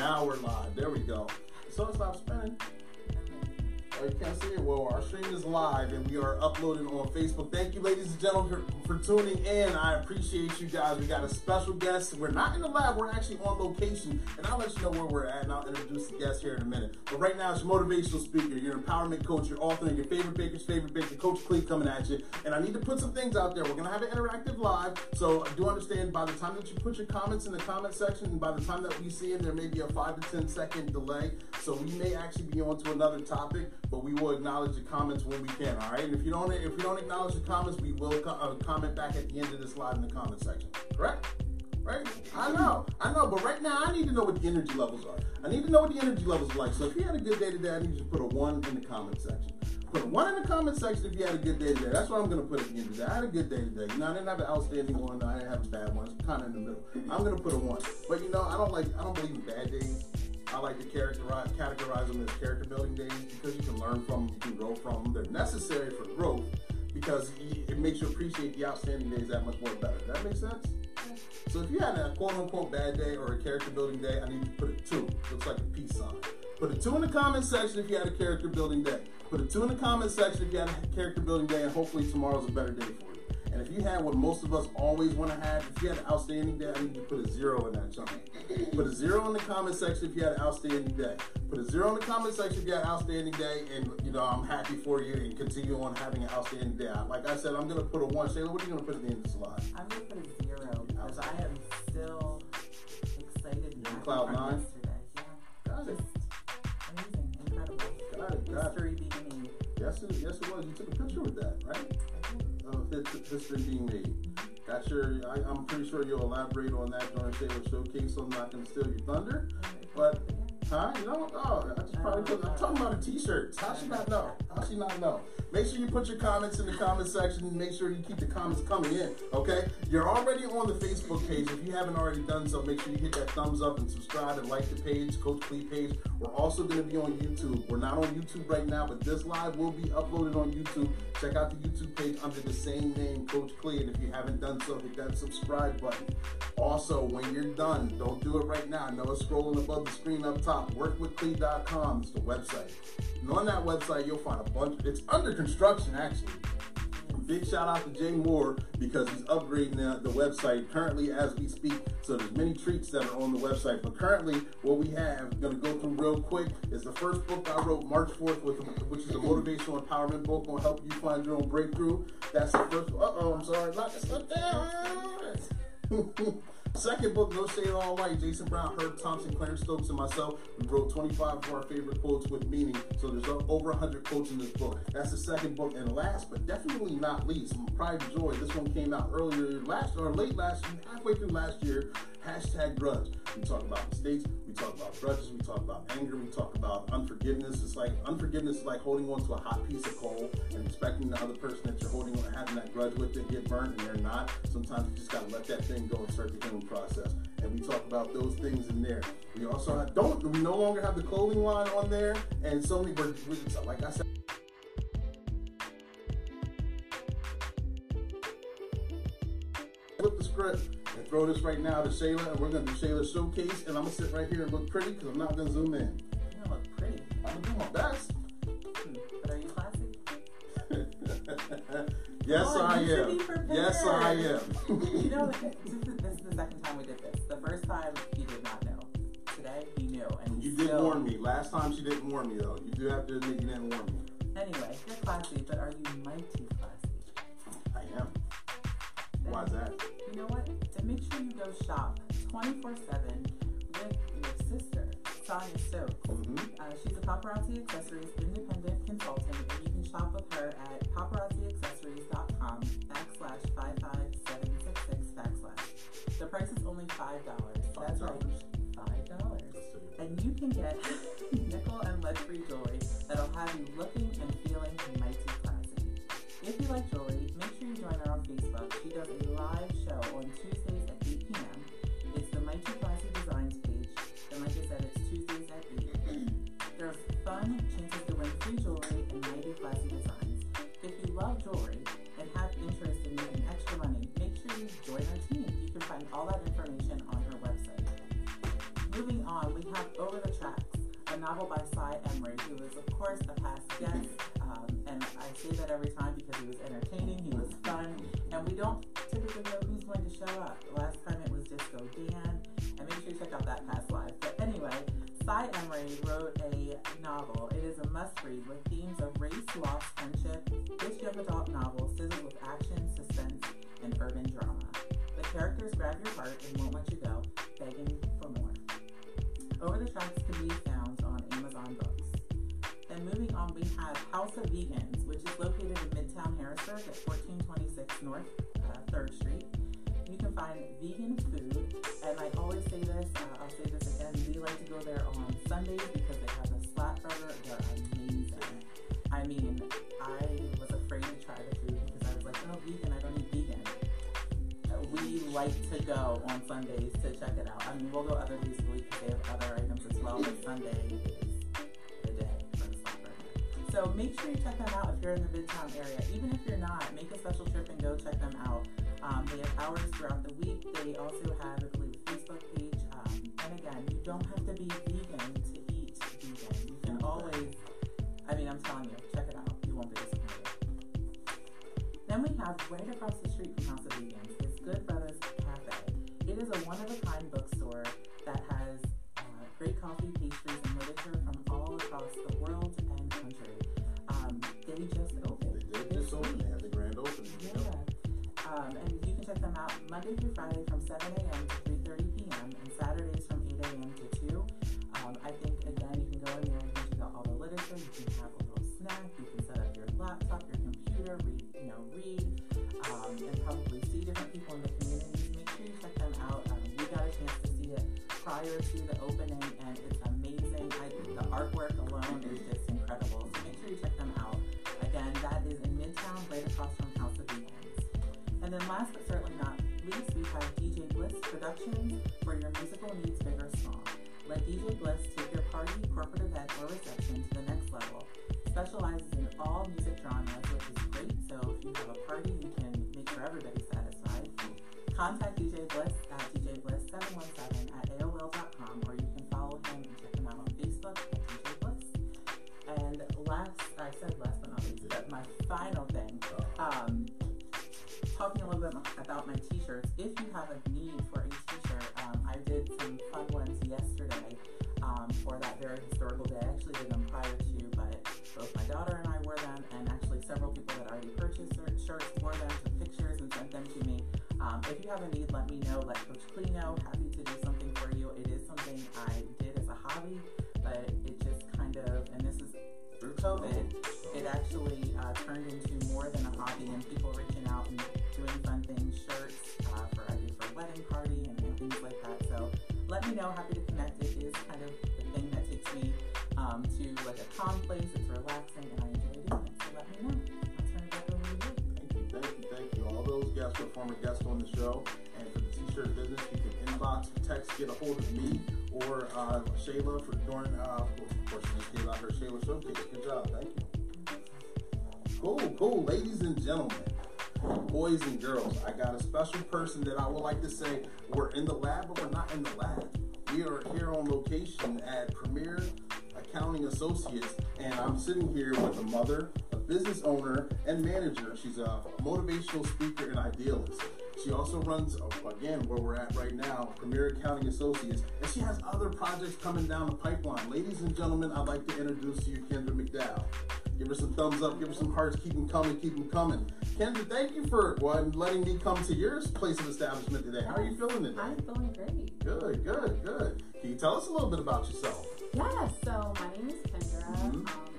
Now we're live. There we go. So stop spinning. You can't see it. Well, our stream is live and we are uploading on Facebook. Thank you, ladies and gentlemen, for, for tuning in. I appreciate you guys. We got a special guest. We're not in the lab. We're actually on location, and I'll let you know where we're at, and I'll introduce the guest here in a minute. But right now, it's motivational speaker, your empowerment coach, your author, and your favorite baker's favorite baker, Coach Clee, coming at you. And I need to put some things out there. We're gonna have an interactive live, so I do understand by the time that you put your comments in the comment section, and by the time that we see it, there may be a five to ten second delay. So we may actually be on to another topic, but we will acknowledge the comments when we can. All right. And if you don't, if you don't acknowledge the comments, we will co- uh, comment back at the end of this live in the comment section. Correct? Right? I know, I know, but right now I need to know what the energy levels are. I need to know what the energy levels are like. So if you had a good day today, I need you to put a one in the comment section. Put a one in the comment section if you had a good day today. That's what I'm gonna put at the end of the day. I had a good day today. You know, I didn't have an outstanding one. I didn't have a bad one. It's kind of in the middle. I'm gonna put a one. But you know, I don't like. I don't believe in bad days. I like to characterize, categorize them as character building days because you can learn from you can grow from. They're necessary for growth because it makes you appreciate the outstanding days that much more better. Does that make sense? So if you had a quote unquote bad day or a character building day, I need you to put a two. Looks like a peace sign. Put a two in the comment section if you had a character building day. Put a two in the comment section if you had a character building day, and hopefully tomorrow's a better day for you. And if you had what most of us always want to have, if you had an outstanding day, I need you to put a zero in that chunk. Put a zero in the comment section if you had an outstanding day. Put a zero in the comment section if you had an outstanding day, and you know I'm happy for you and continue on having an outstanding day. Like I said, I'm gonna put a one. Shayla, what are you gonna put at the end of this slide? I'm gonna put a zero because I am still excited happy Cloud nine? yesterday. Yeah, Got it. just amazing, incredible. Got it. Got it. Made. Yes, it, yes, it was. You took a picture with that, right? History being made. Got your. I, I'm pretty sure you'll elaborate on that during Shayla's showcase. So I'm not gonna steal your thunder. But Huh? You know? Oh, I just probably put, I'm talking about a t-shirt. How she not know? How she not know? Make sure you put your comments in the comment section and make sure you keep the comments coming in. Okay? You're already on the Facebook page. If you haven't already done so, make sure you hit that thumbs up and subscribe and like the page, Coach Clee page. We're also going to be on YouTube. We're not on YouTube right now, but this live will be uploaded on YouTube. Check out the YouTube page under the same name, Coach Clee. And if you haven't done so, hit that subscribe button. Also, when you're done, don't do it right now. I know it's scrolling above the screen up top. Workwithclee.com is the website. And on that website, you'll find a bunch. It's under construction, actually. Big shout out to Jay Moore because he's upgrading the, the website currently as we speak. So there's many treats that are on the website. But currently, what we have, going to go through real quick, is the first book I wrote March 4th, with, which is a motivational empowerment book to help you find your own breakthrough. That's the first. Uh oh, I'm sorry. Knock this stuff down. Second book, No Shade All White. Jason Brown, Herb Thompson, Clarence Stokes, and myself. We wrote 25 of our favorite quotes with meaning. So there's over 100 quotes in this book. That's the second book. And last, but definitely not least, Pride and Joy. This one came out earlier last or late last year, halfway through last year. Hashtag grudge. We talk about mistakes. We talk about grudges. We talk about anger. We talk about unforgiveness. It's like unforgiveness is like holding on to a hot piece of coal and expecting the other person that you're holding on to, having that grudge with to get burnt, and they're not. Sometimes you just gotta let that thing go and start the healing process. And we talk about those things in there. We also have, don't. We no longer have the clothing line on there, and so many. We're, like I said. Flip the script throw this right now to Shayla, and we're gonna do Shayla's showcase, and I'm gonna sit right here and look pretty because I'm not gonna zoom in. You don't look pretty. I'm gonna do my best. Hmm. But are you classy? yes, Oh, I you am. Yes, I am. you know, this is, the second time we did this. The first time he did not know. Today he knew, and You he did still, warn me. Last time she didn't warn me though. You do have to admit you didn't warn me. Anyway, you're classy, but are you mighty classy? I am. Why is that? You know what? Make sure you go shop 24 7 with your sister, Sonia Stokes. Mm-hmm. Uh, she's a Paparazzi Accessories independent consultant, and you can shop with her at paparazziaccessories.com backslash 55766 backslash. The price is only $5. That's right, $5. And you can get nickel and lead free jewelry that'll have you looking novel by Cy Emery, who is, of course, a past guest. Um, and I say that every time because he was entertaining, he was fun, and we don't Sundays because they have the slap burger. They're amazing. I mean, I was afraid to try the food because I was like, oh, vegan, I don't eat vegan. We like to go on Sundays to check it out. I mean, we'll go other days of the week because they have other items as well, but Sunday is the day for the slap burger. So make sure you check them out if you're in the Midtown area. Even if you're not, make a special trip and go check them out. Um, they have hours throughout the week. They also have, I believe, a Facebook page. Um, and again, you don't have to be vegan Right across the street from House of Vegans is Good Brothers Cafe. It is a one-of-a-kind bookstore that has uh, great coffee, pastries, and literature from all across the world and country. Um, they just opened. They did just open. They had the grand opening. Yeah. Um, and you can check them out Monday through Friday from 7 a.m. to 3.30 p.m. um, and probably see different people in the community. Make sure you check them out. Um, we got a chance to see it prior to the opening, and it's amazing. I think the artwork alone is just incredible. So make sure you check them out. Again, that is in Midtown, right across from House of Vegans. And then last but certainly not least, we have DJ Bliss Productions for your musical needs, big or small. Let DJ Bliss take your party, corporate event, or reception to the next level. Specializes in all music Contact DJ Bliss at djbliss717 at AOL.com, or you can follow him and check him out on Facebook at DJ Bliss. And last, I said last but not least, but my final thing, um, talking a little bit about my t-shirts. If you have a need for a t-shirt, um, I did some fun ones yesterday um, for that very historical day. I actually did them prior to, but both my daughter and I wore them, and actually several people that already purchased shirts wore them, took pictures, and sent them to me. Um, if you have a need, let me know. Let Coach Clee know. Happy to do something for you. It is something I did as a hobby, but it just kind of, and this is through COVID, it actually uh, turned into more than a hobby and people reaching out and doing fun things, shirts uh, for I for a wedding party and, and things like that. So let me know. Happy to connect. It is kind of the thing that takes me um, to like a calm place. It's relaxing and I Guests are former guests on the show. And for the t-shirt business, you can inbox, text, get a hold of me or uh, Shayla for during, uh, of course, just gave out her Shayla showcase. Good job, thank you. Cool, cool. Ladies and gentlemen, boys and girls, I got a special person that I would like to say we're in the lab, but we're not in the lab. We are here on location at Premier Accounting Associates, and I'm sitting here with a mother, a business owner, and manager. She's a motivational speaker and idealist. She also runs, again, where we're at right now, Premier Accounting Associates, and she has other projects coming down the pipeline. Ladies and gentlemen, I'd like to introduce to you Kendra McDowell. Give her some thumbs up, give her some hearts, keep them coming, keep them coming. Kendra, thank you for letting me come to your place of establishment today. How are you feeling today? I'm feeling great. Good, good, good. Can you tell us a little bit about yourself? Yeah, so my name is Kendra. Mhm.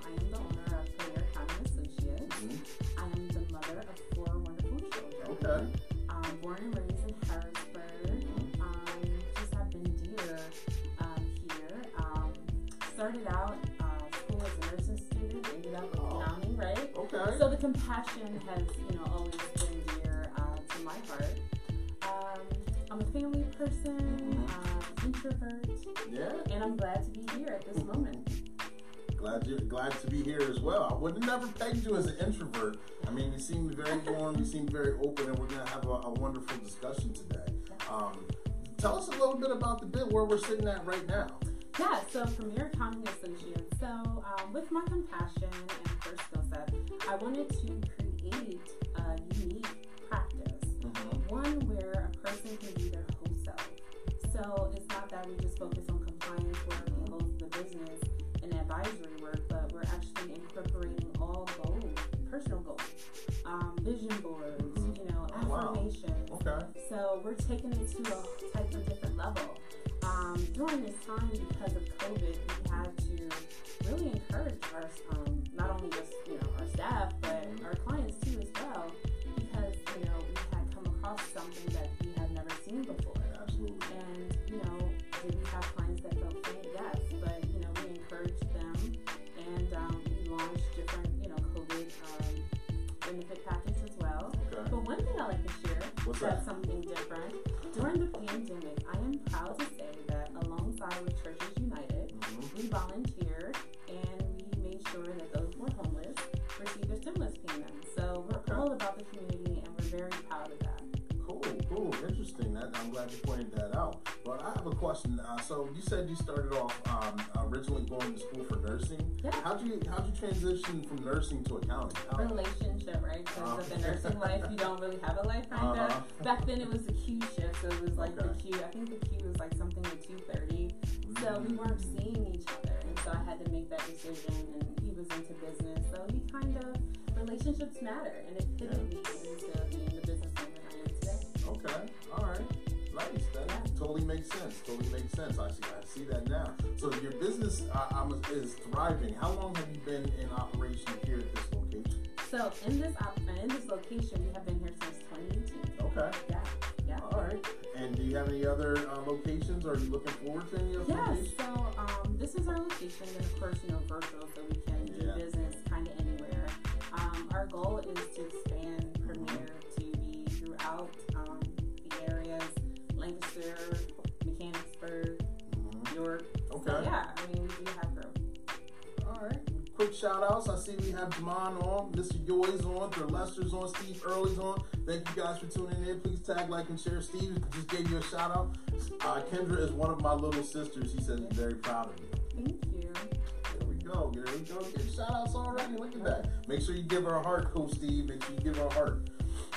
Started out uh, school as a nursing student, ended up Oh. accounting, right? Okay. So the compassion has, you know, always been dear uh, to my heart. Um, I'm a family person, uh, introvert, yeah. and I'm glad to be here at this moment. Glad you glad to be here as well. I would have never pegged you as an introvert. I mean, you seem very warm, you seem very open, and we're gonna have a, a wonderful discussion today. Um, tell us a little bit about the bit where we're sitting at right now. Yeah, so Premier Accounting Associates. So, um, with my compassion and first skill set, I wanted to create a unique practice, Mm-hmm. one where a person can be their whole self. So, it's not that we just focus on compliance work and the business and advisory work, but we're actually incorporating all goals, personal goals, um, vision boards, Mhm. you know, Oh, wow. affirmations. Okay. So we're taking it to a type of different level. Um, during this time, because of COVID, we had to really encourage our, um, not only just you know our staff, but our clients too as well, because you know we had come across something that we had never seen before. Absolutely. And you know, did we have clients that felt faint? Yes, but you know we encouraged them, and um, we launched different you know COVID um, benefit packets as well. Okay. But one thing I like to share What's that's that? something glad you pointed that out. But I have a question. Uh, so you said you started off um, originally going to school for nursing. Yeah. How'd you how'd you transition from nursing to accounting? How, Relationship, right? Because Uh, of the nursing life, you don't really have a life kind of. Uh-huh. Back then it was the Q shift, so it was like the Q. I think the Q was like something at two thirty. So we weren't seeing each other, and so I had to make that decision. And he was into business, so he kind of relationships matter, and it pivoted me into being the businesswoman I am today. Okay. All right. Nice. That Yeah. totally makes sense. Totally makes sense. I see. I see that now. So your business uh, is thriving. How long have you been in operation here at this location? So in this op- in this location, we have been here since 2018. Okay. Yeah, yeah. All right. And do you have any other uh, locations? Are you looking forward to any other Yes. locations? So um, this is our location, and of course, you know, virtual, so we can do business kind of anywhere. Um, our goal is to expand Lancaster, Mechanicsburg, Mhm. York. Okay. So yeah, I mean, we do have growth. All right. Quick shout outs. I see we have Jamon on, Mr. Yoy's on, Sir Lester's on, Steve Early's on. Thank you guys for tuning in. Please tag, like, and share. Steve just gave you a shout out. Uh, Kendra is one of my little sisters. He says he's very proud of you. Thank you. There we go. There we go. Get shout outs already. Look at that. Make sure you give her a heart, Coach Steve. Make sure you give her a heart.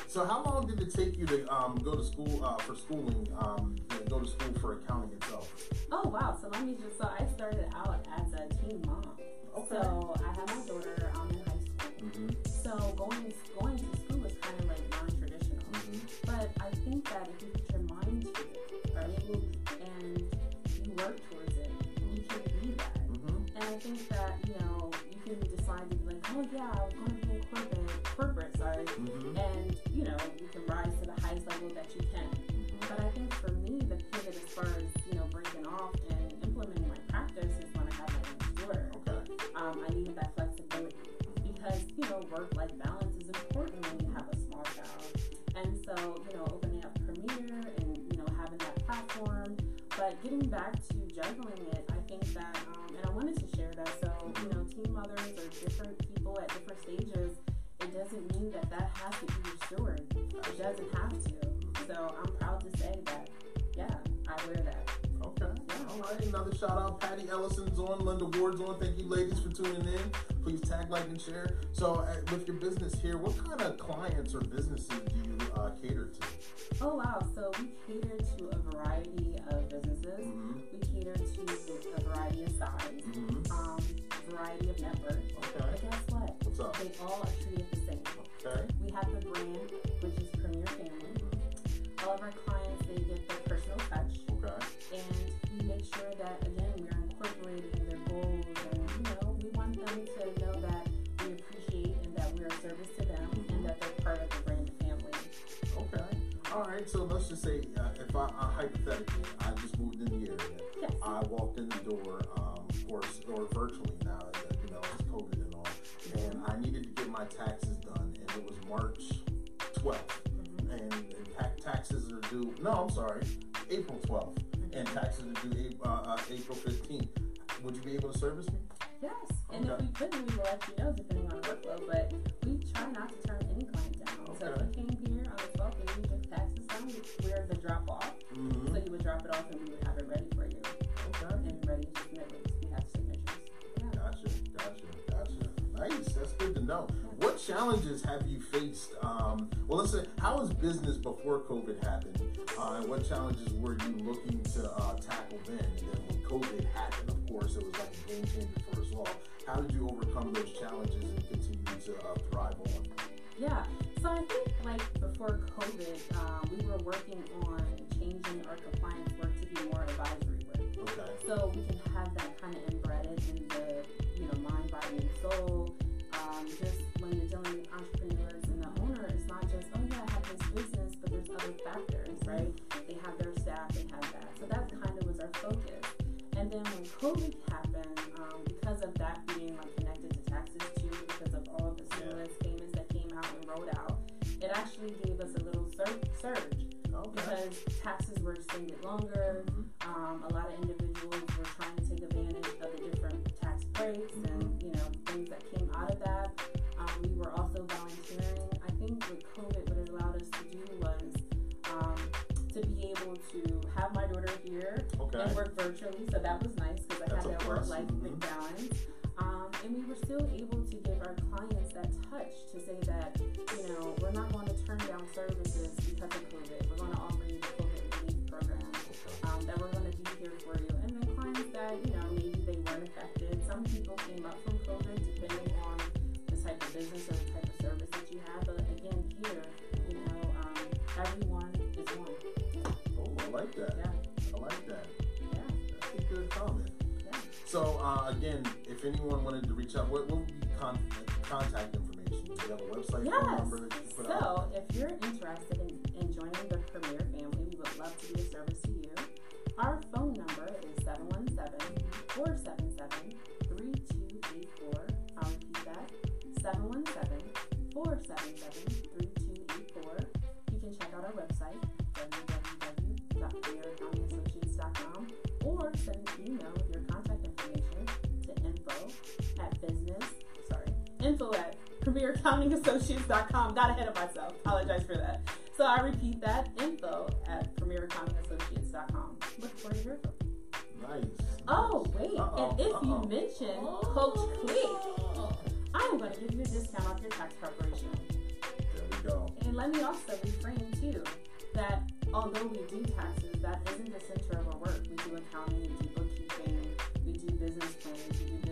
So, how long did it take you to um, go to school uh, for schooling? Um, go to school for accounting itself? Oh wow! So let me just. So I started out as a teen mom. Okay. So I had my daughter um, in high school. Mm-hmm. So going going to school was kind of like non-traditional. Mm-hmm. But I think that if you put your mind to it, right, and you work towards it, you can be that. Mm-hmm. And I think that you know you can decide to be like, oh yeah, I'm going to be in corporate, corporate, sorry, level that you can. But I think for me, the pivot as far as you know breaking off and implementing my practice is when I have my youngest daughter. Okay. Um, I needed that flexibility because you know work-life balance is important when you have a small child. And so you know opening up Premier and you know having that platform, but getting back to juggling it, I think that um, and I wanted to share that. So you know teen mothers are different people at different stages. It doesn't mean that that has to be your story. It doesn't have to. So I'm proud to say that, yeah, I wear that. Okay. All right. Another shout out. Patty Ellison's on. Linda Ward's on. Thank you, ladies, for tuning in. Please tag, like, and share. So, uh, with your business here, what kind of clients or businesses do you uh, cater to? Oh wow, so we cater to a variety of businesses. Mm-hmm. We cater to a variety of size, Mm-hmm. um, variety of networks. Okay. But guess what? What's up? They all are treated the same. Okay. We have the brand, All of our clients, they get their personal touch, Okay. and we make sure that again we are incorporating their goals, and you know we want them to know that we appreciate and that we're a service to them, and that they're part of the brand family. Okay. All right. So let's just say, uh, if I uh, hypothetically, I just moved in the area, Yes. I walked in the door, um, of course, or virtually now, uh, you know, it's COVID and all, and I needed to get my taxes done, and it was March 12th, taxes are due. No, I'm sorry, April 12th, and taxes are due April, uh, uh, April 15th. Would you be able to service me? Yes, and Okay. if we couldn't, we will let you know depending on the workload. But we try not to turn any client down. So if Okay. you came here on the 12th and you took taxes down, we're the drop off. Mm-hmm. So you would drop it off and we would have it ready for you know. What challenges have you faced? Um, well, let's say, how was business before COVID happened? Uh, and what challenges were you looking to uh, tackle then? And then when COVID happened, of course, it was like a game changer for us all. How did you overcome those challenges and continue to uh, thrive on? Yeah. So I think like before COVID, um, we were working on changing our compliance work to be more advisory work. Okay. So we can have that kind of embedded in the you know mind, body, and soul. Um, just when you're dealing with entrepreneurs and the owner, it's not just oh yeah, I have this business, but there's other factors, right? They have their staff, they have that. So that kind of was our focus. And then when COVID happened, um, because of that being like connected to taxes too, because of all of the stimulus payments that came out and rolled out, it actually gave us a little sur- surge Okay. because taxes were extended longer. Mhm. Um, a lot of individuals were trying to take advantage of the different tax breaks and able to have my daughter here Okay. and work virtually. So that was nice because I That's had that work-life Mhm. balance. Um, and we were still able to give our clients that touch to say that you know we're not going to turn down services because of COVID. We're going to offer you the COVID relief program um, that we're going to be here for you. And then clients that, you know, maybe they weren't affected. Some people came up from COVID depending on the type of business or the type of service that you have. But again, here, you know, um, everyone is one. I like that. Yeah, I like that. yeah, That's a good comment. yeah. So, uh, again, if anyone wanted to reach out, what, what would be con- contact information? Do you have a website phone Yes. number that you put out? So, if you're interested in, in joining the Premier family, we would love to be of service to you. Our phone number is 717 477 3284. I'll repeat that 717 477 info at premieraccountingassociates.com. Got ahead of myself. Apologize for that. So I repeat that info at premieraccountingassociates.com. Look forward to hear from you. Nice. Oh, wait. Uh-oh, And if uh-oh. you mention Coach Clee, I am going to give you a discount off your tax preparation. There we go. And let me also reframe too that although we do taxes, that isn't the center of our work. We do accounting, we do bookkeeping, we do business planning, we do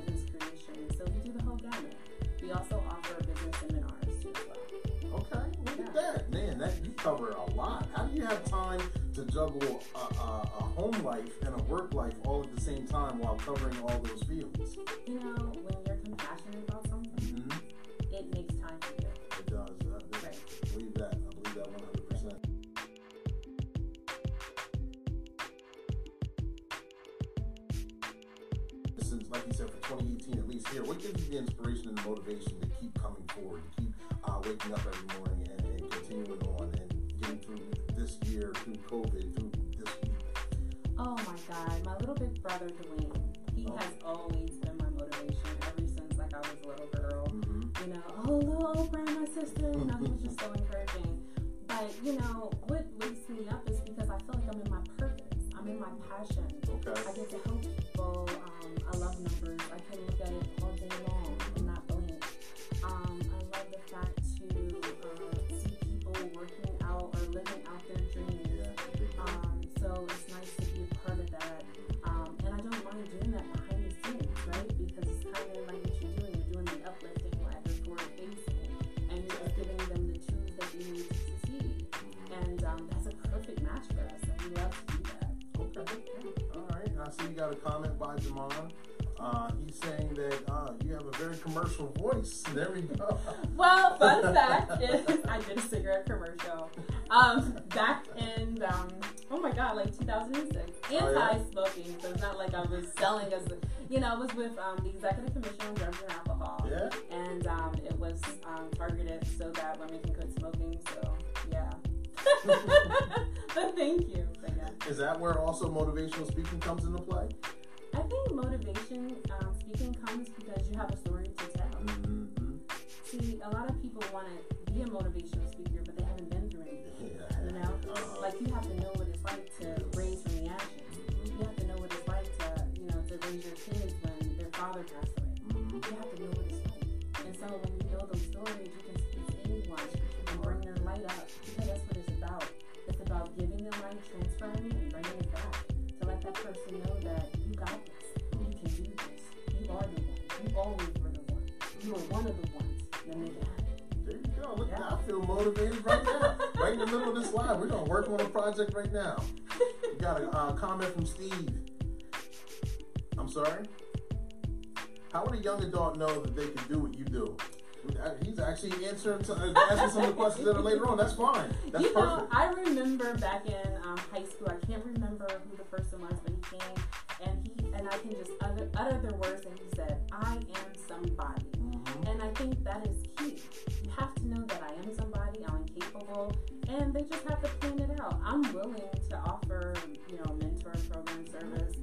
At that. Man, that you cover a lot. How do you have time to juggle a, a, a home life and a work life all at the same time while covering all those fields? You know, when you're compassionate about something, Mm-hmm. it makes time for you. It does. Uh, Right. I believe that. I believe that 100%. Since, like you said, for 2018 at least here, what gives you the inspiration and the motivation to keep coming forward, to keep uh, waking up every morning continuing on and getting through this year, through COVID, through this week? Oh my God, my little big brother Dwayne, he Oh. has always been my motivation ever since like I was a little girl. Mm-hmm. you know, oh, little Oprah, my sister, you know, he was just so encouraging. But, you know, what wakes me up is because I feel like I'm in my purpose. I'm in my passion. Okay. I get to help commercial voice. There we go. Well, fun fact is I did a cigarette commercial. Um, back in um, oh my god, like 2006, Oh, yeah? anti-smoking. So it's not like I was selling as, a, you know, I was with um, the Executive Commission on Drugs and Alcohol, Yeah. and um, it was um, targeted so that women can quit smoking. So yeah. but thank you. But yeah. Is that where also motivational speaking comes into play? I think motivation um, speaking comes because you have a story. See, a lot of people want to be a motivational speaker, but they haven't been through anything. Yeah. You know, like you have to know what it's like to raise from the ashes. Mm-hmm. You have to know what it's like to, you know, to raise your kids when their father passed away. Mm-hmm. You have to know what it's like. And so when you know those stories, you can speak to anyone and bring their light up because that's what it's about. It's about giving them light, transferring, and bringing it back to let that person feel motivated right now. right in the middle of this live. We're to work on a project right now. We got a uh, comment from Steve. I'm sorry? How would a young adult know that they can do what you do? He's actually answering, to, uh, answering some of the questions that are later on. That's fine. That's you know, perfect. I remember back in um, high school. I can't remember who the person was, but he came and he and I can just utter, utter the words, and he said, "I am somebody." Mhm. And I think that is key. They just have to plan it out. I'm willing to offer, you know, mentor program service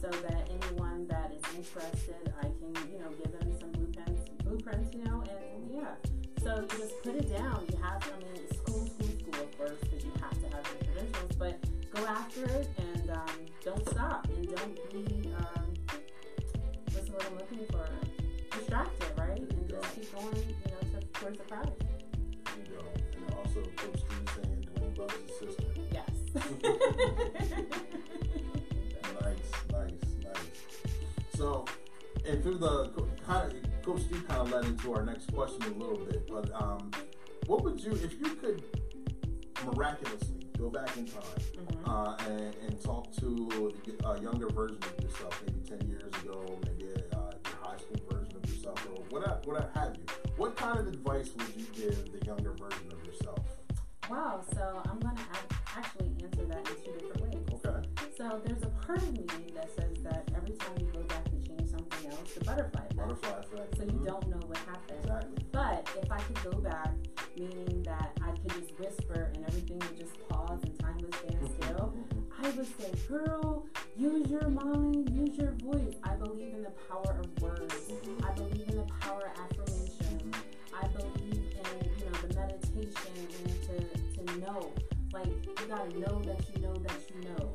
so that anyone that is interested, I can, you know, give them some blueprints, blueprints, you know, and yeah. So you just put it down. You have, to, I mean, school, school, school, of course, because you have to have your credentials, but go after it and um, don't stop and don't be, um, what's word I'm looking for? Distracted, right? And just keep going, you know, to, towards the prize. Loves his sister. Yes. Nice, nice, nice. So, and through the kind of, Coach Steve kind of led into our next question a little bit, but um, what would you, if you could miraculously go back in time Mhm. uh, and, and talk to a younger version of yourself, maybe 10 years ago, maybe a uh, your high school version of yourself, or what, what have you, what kind of advice would you give the younger version of yourself? Wow, so I'm going to actually answer that in two different ways. Okay. So there's a part of me that says that every time you go back and change something else, the butterfly effect. Butterfly effect. So you Mhm. don't know what happened. Exactly. But if I could go back, meaning that I could just whisper and everything would just pause and time would stand still, I would say, girl, use your mind, use your voice. I believe in the power of Like, you gotta know that you know that you know.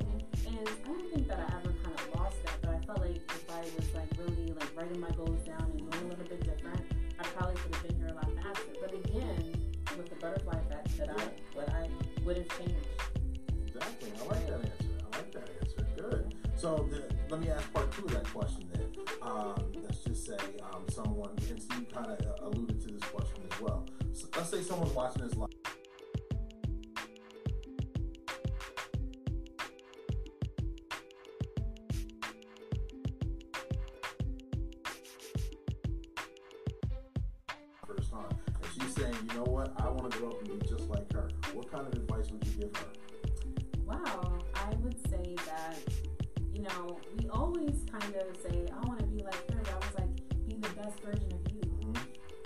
And I don't think that I ever kind of lost that, but I felt like if I was like really like writing my goals down and doing a little bit different, I probably could have been here a lot faster. But again, with the butterfly effect, that I what I would have changed. Exactly. I like that answer. I like that answer. Good. So the, let me ask part two of that question then. Um, let's just say um, someone, and Steve kind of alluded to this question as well. So let's say someone's watching this live. I want to grow up and be just like her. What kind of advice would you give her? Wow, I would say that, you know, we always kind of say, I want to be like her. But I was like, be the best version of you, Mhm.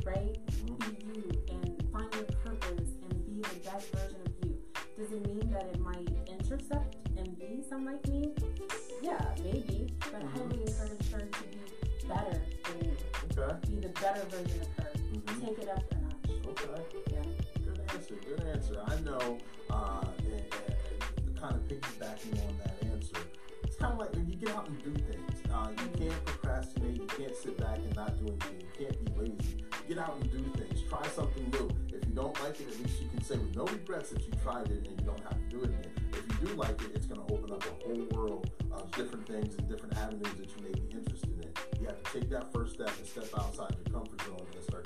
right? Mhm. Be you and find your purpose and be the best version of you. Does it mean that it might intercept and be some like me? Yeah, maybe. But I highly encourage her to be better than you. Okay. Be the better version of her. Answer. I know, uh, and, and kind of piggybacking on that answer, it's kind of like when you get out and do things. Uh, you can't procrastinate. You can't sit back and not do anything. You can't be lazy. Get out and do things. Try something new. If you don't like it, at least you can say with no regrets that you tried it and you don't have to do it again. If you do like it, it's going to open up a whole world of different things and different avenues that you may be interested in. You have to take that first step and step outside your comfort zone and start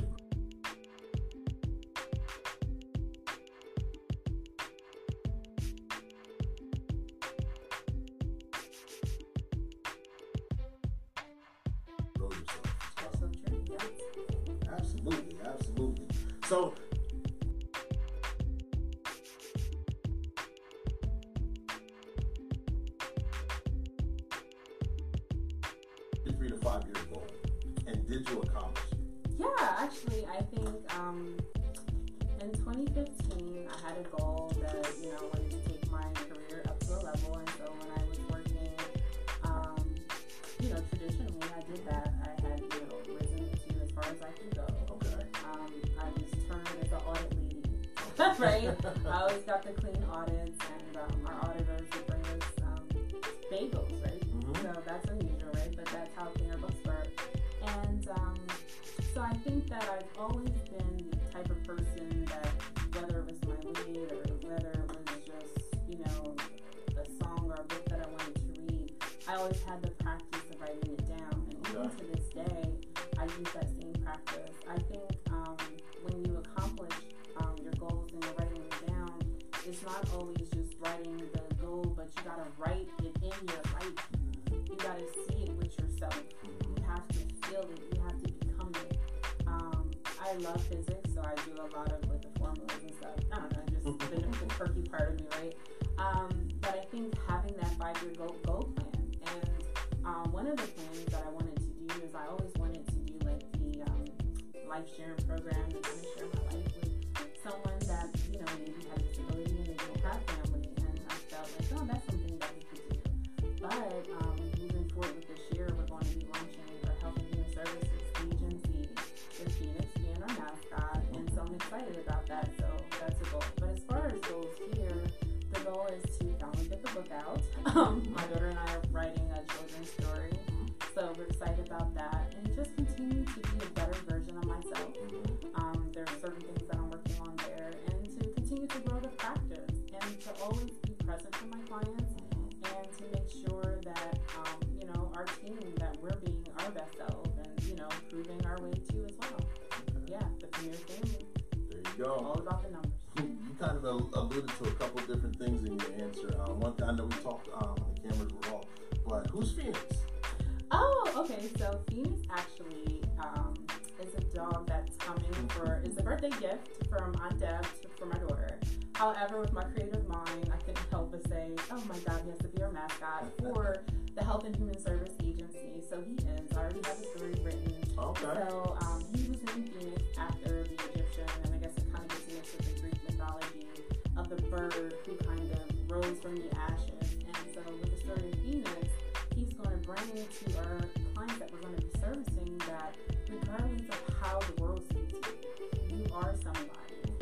So, three to five year goal, and did you accomplish it? Yeah, actually, I think um, in 2015, I had a goal right? I always got the clean audits, and um, our auditors would bring us um, bagels, right? Mhm. So that's unusual, right? But that's how cleaner books work. And um, so I think that I've always I love physics, so I do a lot of like the formulas and stuff. I don't know, just the, the quirky part of me, right? Um, but I think having that five-year goal, goal plan, and um, one of the plans that I wanted to do is I always wanted to do like the um, life sharing program and kind of share my life with someone that you know maybe had a disability and they don't have family, and I felt like oh that's something that we could do. But um, moving forward with that. So that's a goal. But as far as goals here, the goal is to finally get the book out. Um, my daughter and I are writing a children's story, so we're excited about that, and just continue kind of alluded to a couple different things in your answer. Uh, one thing I know we talked um, when the cameras were off, but who's Phoenix? Oh, okay. So Phoenix actually um, is a dog that's coming for is a birthday gift from Aunt Deb for my daughter. However, with my creative mind, I couldn't help but say, "Oh my God, he has to be our mascot for the Health and Human Service Agency." So he is. I already have the story written. Okay. So um, he was named Phoenix the bird who kind of rose from the ashes. And so with the story of Phoenix, he's going to bring to our clients that we're going to be servicing that regardless of how the world sees you, you are somebody,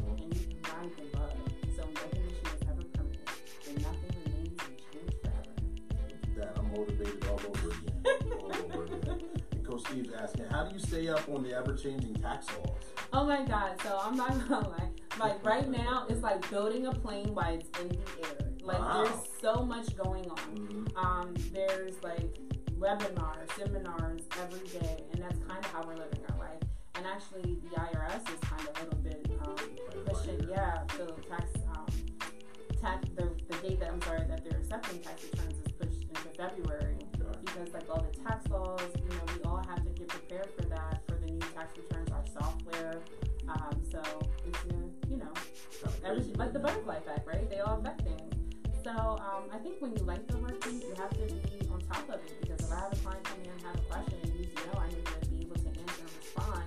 and you can rise above. So no condition is ever permanent, and nothing remains and change forever. that I'm motivated all over again. all over again. And Coach Steve's asking, how do you stay up on the ever-changing tax laws? Oh my god, so I'm not gonna lie. Like right now, it's like building a plane while it's in the air. Like Wow. there's so much going on. Mhm. Um, there's like webinars, seminars every day, and that's kind of how we're living our life. And actually, the IRS is kind of a little bit um, pushing, yeah. So tax, um, tax, the, the date that I'm sorry that they're accepting tax returns is pushed into February because like all the tax laws, you know, we all have to get prepared for that for the new tax returns, our software. Um, so it's you know, Kinda every, crazy, like the butterfly effect, right? They all affect things. So um, I think when you like the work, you have to be on top of it because if I have a client come in and have a question and you know I need to be able to answer and respond,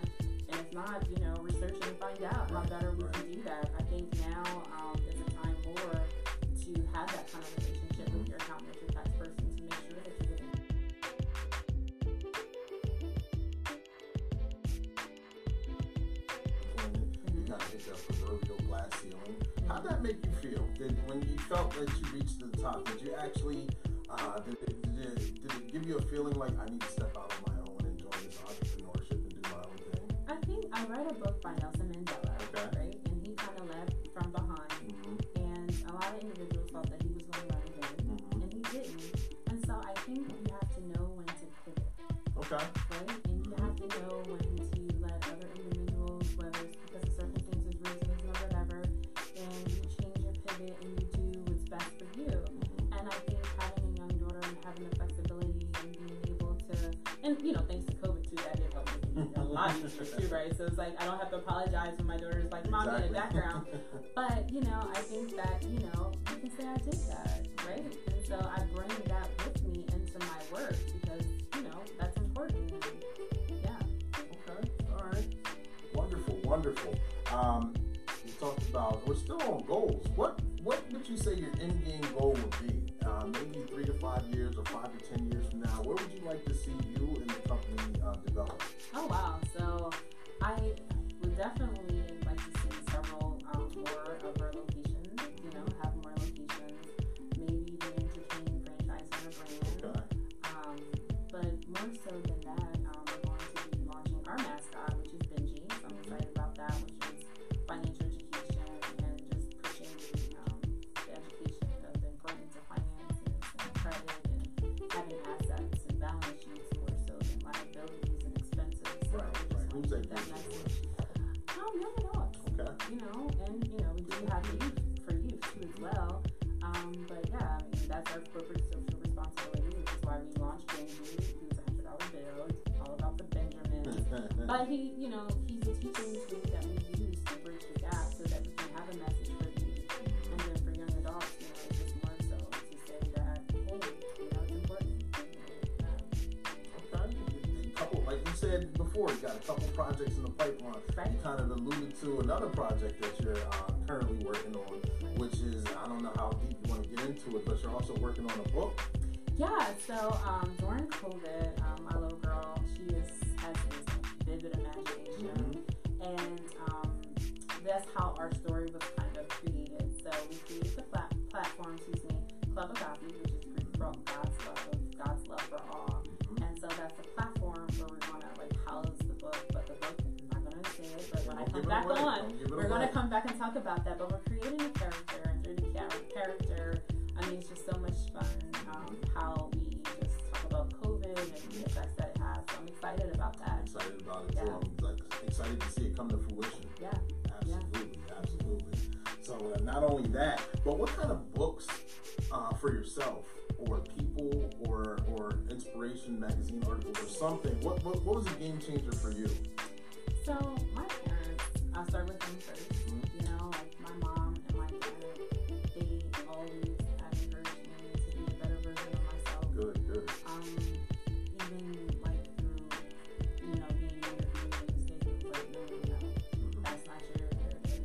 and if not, you know, research and find out how better we can do that. I think now um, is a time more to have that kind of relationship with your with your tax person, to make sure that felt that you reached the top, did you actually, uh, did, it, did, it, did it give you a feeling like I need to step out on my own and join this entrepreneurship and do my own thing? I think I read a book by Nelson Mandela, Okay. right? And he kind of left from behind, Mm-hmm. and a lot of individuals felt that he was going to run again, Mm-hmm. and he didn't. And so I think you have to know when to pivot, Okay. right? Me a lot too, right? So it's like I don't have to apologize when my daughter's like, "Mom, in the background." But you know, I think that you know you can say I did that, right? And so I bring that with me into my work because you know that's important. Yeah. Okay. All right. Wonderful. Wonderful. Um, we talked about we're still on goals. What what would you say your end game goal would be? Uh, maybe three to five years or five to ten years from now. Where would you like to see you and the company uh, develop? definitely like to see several um, more of our locations. You know, have more locations. Maybe even entertain franchise or brand. Okay. Um, but more so than that, um, we're going to be launching our mascot, which is Benji. So I'm excited about that, which is financial education and just pushing um, the education of the importance of finances and credit and having assets and balance sheets more so than liabilities and expenses. So right, right. Who's that? that message young adults, Okay. you know, and you know, we do have youth for youth too as well. Um, but yeah, I mean, that's our corporate social responsibility, which is why we launched Benji, who's a hundred dollar bill. It's all about the Benjamins. But he, you know, he's a teaching before, you got a couple projects in the pipeline. Right. You kind of alluded to another project that you're uh, currently working on, which is I don't know how deep you want to get into it, but you're also working on a book. Yeah, so um, during COVID, um, my little girl, she is, has this vivid imagination. And um, that's how our book. But the book, I'm not going to say it, but when I come back away. on, Don't give it we're going to come back and talk about that. But we're creating a character, and through the character, I mean, it's just so much fun um, how we just talk about COVID and the effects that it has. So I'm excited about I'm that. excited about it Yeah. too. I'm like excited to see it come to fruition. Yeah. Absolutely, absolutely. So uh, not only that, but what kind of books uh, for yourself, or people, or or inspiration magazine article or something? What what, what was a game changer for you? So my parents, I'll start with them 1st Mhm. You know, like my mom and my dad, they always have encouraged me to be a better version of myself. Good, good. Um, even like through, you know, being in the state, like, no, no, no, that's not your character.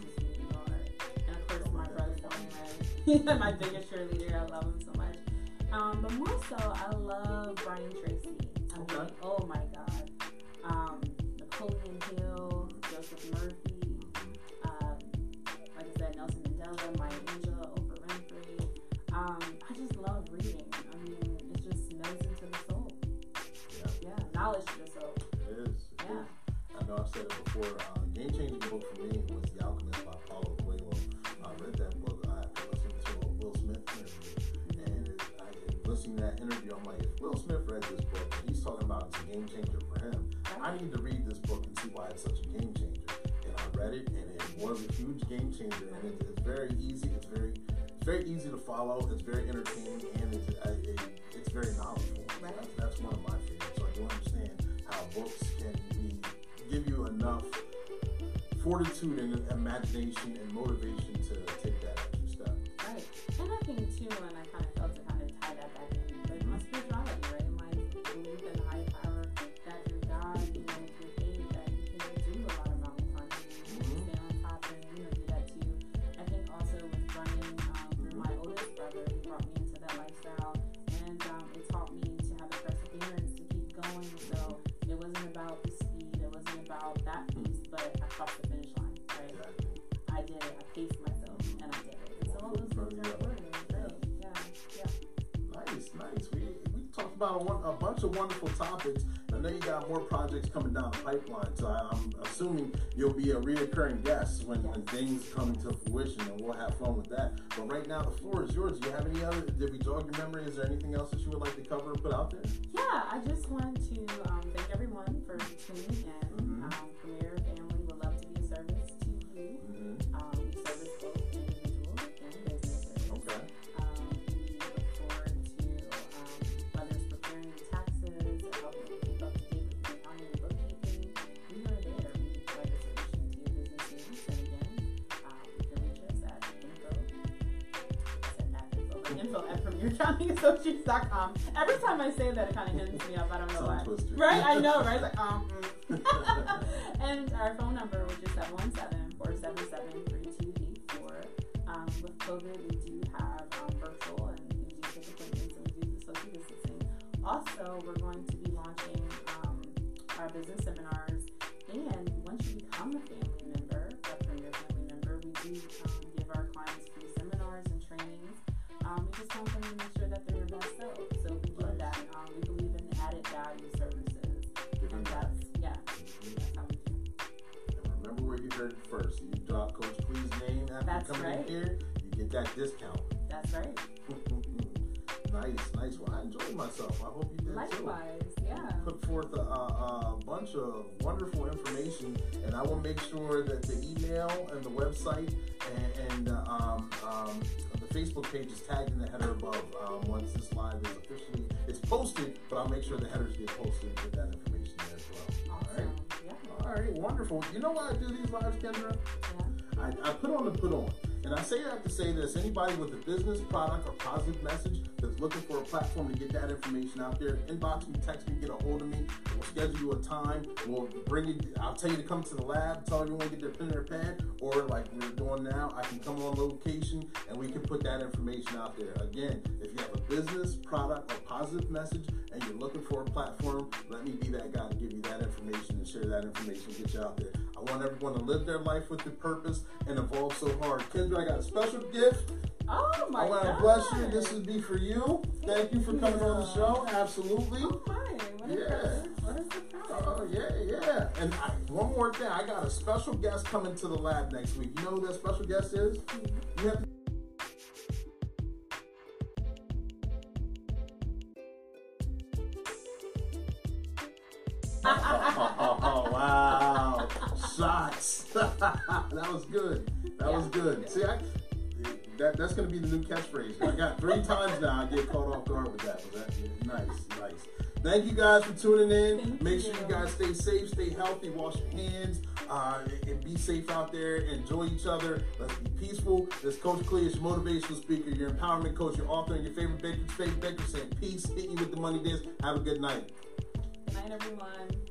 This is who you are. And of course, my brother Dwayne Ray, my biggest cheerleader. But more so, I love Brian Tracy. I Okay. oh my God. Um, Napoleon Hill, Joseph Murphy, um, like I said, Nelson Mandela, Maya Angelou, Oprah Winfrey. Um, I just love reading. I mean, it just medicine to the soul. Yeah, Yeah, knowledge to the soul. it is. it Yeah. is. I know I've said it before. Uh, game changing book for me why it's such a game changer. And I read it, and it was a huge game changer. And it, it's very easy. It's very, it's very easy to follow. It's very entertaining, and it's uh, it, it's very knowledgeable. Right. That's, that's one of my favorites. So I do understand how books can be give you enough fortitude and imagination and motivation to take that extra step. Right. And I think too, and I kind of felt to kind of crossed the finish line, right? Exactly. I did it. I paced myself, and I did it. And so all those things are important, right? Yeah, yeah. Nice, nice. We we talked about a, one, a bunch of wonderful topics. I know you got more projects coming down the pipeline, so I'm assuming you'll be a reoccurring guest when, when things come to fruition, and we'll have fun with that. But right now, the floor is yours. Do you have any other? Did we jog your memory? Is there anything else that you would like to cover or put out there? Yeah, I just want to um, thank everyone for tuning in. premieraccountingassociates.com. Every time I say that, it kind of hints me up. I don't know why. twister. Right? I know, right? It's like, um, mm. and our phone number, which is 717-477-3284. Um, with COVID, we do have um, virtual and we do take appointments and we do the social distancing. Also, we're going to be launching um, our business seminars. And once you become a family member, a Premier Family member, we do um, give our clients free seminars and trainings. Um, we just want them to make sure that they're best. So we do that. Um, we believe in added value services. And that's, yeah, that's how we do. And remember where you heard it first. You drop Coach Clee's name after That's coming right. in here, you get that discount. That's right. Nice, nice. Well, I enjoyed myself. I hope you did too. Likewise, yeah. Put forth a, a, a bunch of wonderful information, and I will make sure that the email and the website and, and uh, um, um, Facebook page is tagged in the header above um, once this live is officially it's posted. But I'll make sure the headers get posted with that information there as well. All right. Yeah. All right, wonderful. You know why I do these lives, Kendra? Yeah. I, I put on the put on. And I say that to say this anybody with a business, product, or positive message that's looking for a platform to get that information out there, inbox me, text me, get a hold of me. We'll schedule you a time. We'll bring you, I'll tell you to come to the lab, tell everyone to get their pen and their pad, or like we're doing now, I can come on location and we can put that information out there. Again, if you have a business, product, or positive message and you're looking for a platform, let me be that guy to give you that information and share that information, get you out there. I want everyone to live their life with the purpose and evolve so hard. Kendra, I got a special gift. Oh my I want to bless you. This would be for you. Thank you for coming on the show. Absolutely. Oh, hi. What is Yeah. this? What is the prize? Oh yeah, yeah. And I, one more thing, I got a special guest coming to the lab next week. You know who that special guest is? You that was good. That was good. See, I, that, that's going to be the new catchphrase. I got three times now. I get caught off guard with that. Was that nice, nice. Thank you guys for tuning in. Thank Make sure you. you guys stay safe, stay healthy, wash your hands, uh, and be safe out there. Enjoy each other. Let's be peaceful. This Coach Clee is your motivational speaker, your empowerment coach, your author, and your favorite baker, favorite baker saying peace, hit you with the money dance. Have a good night. Good night, everyone.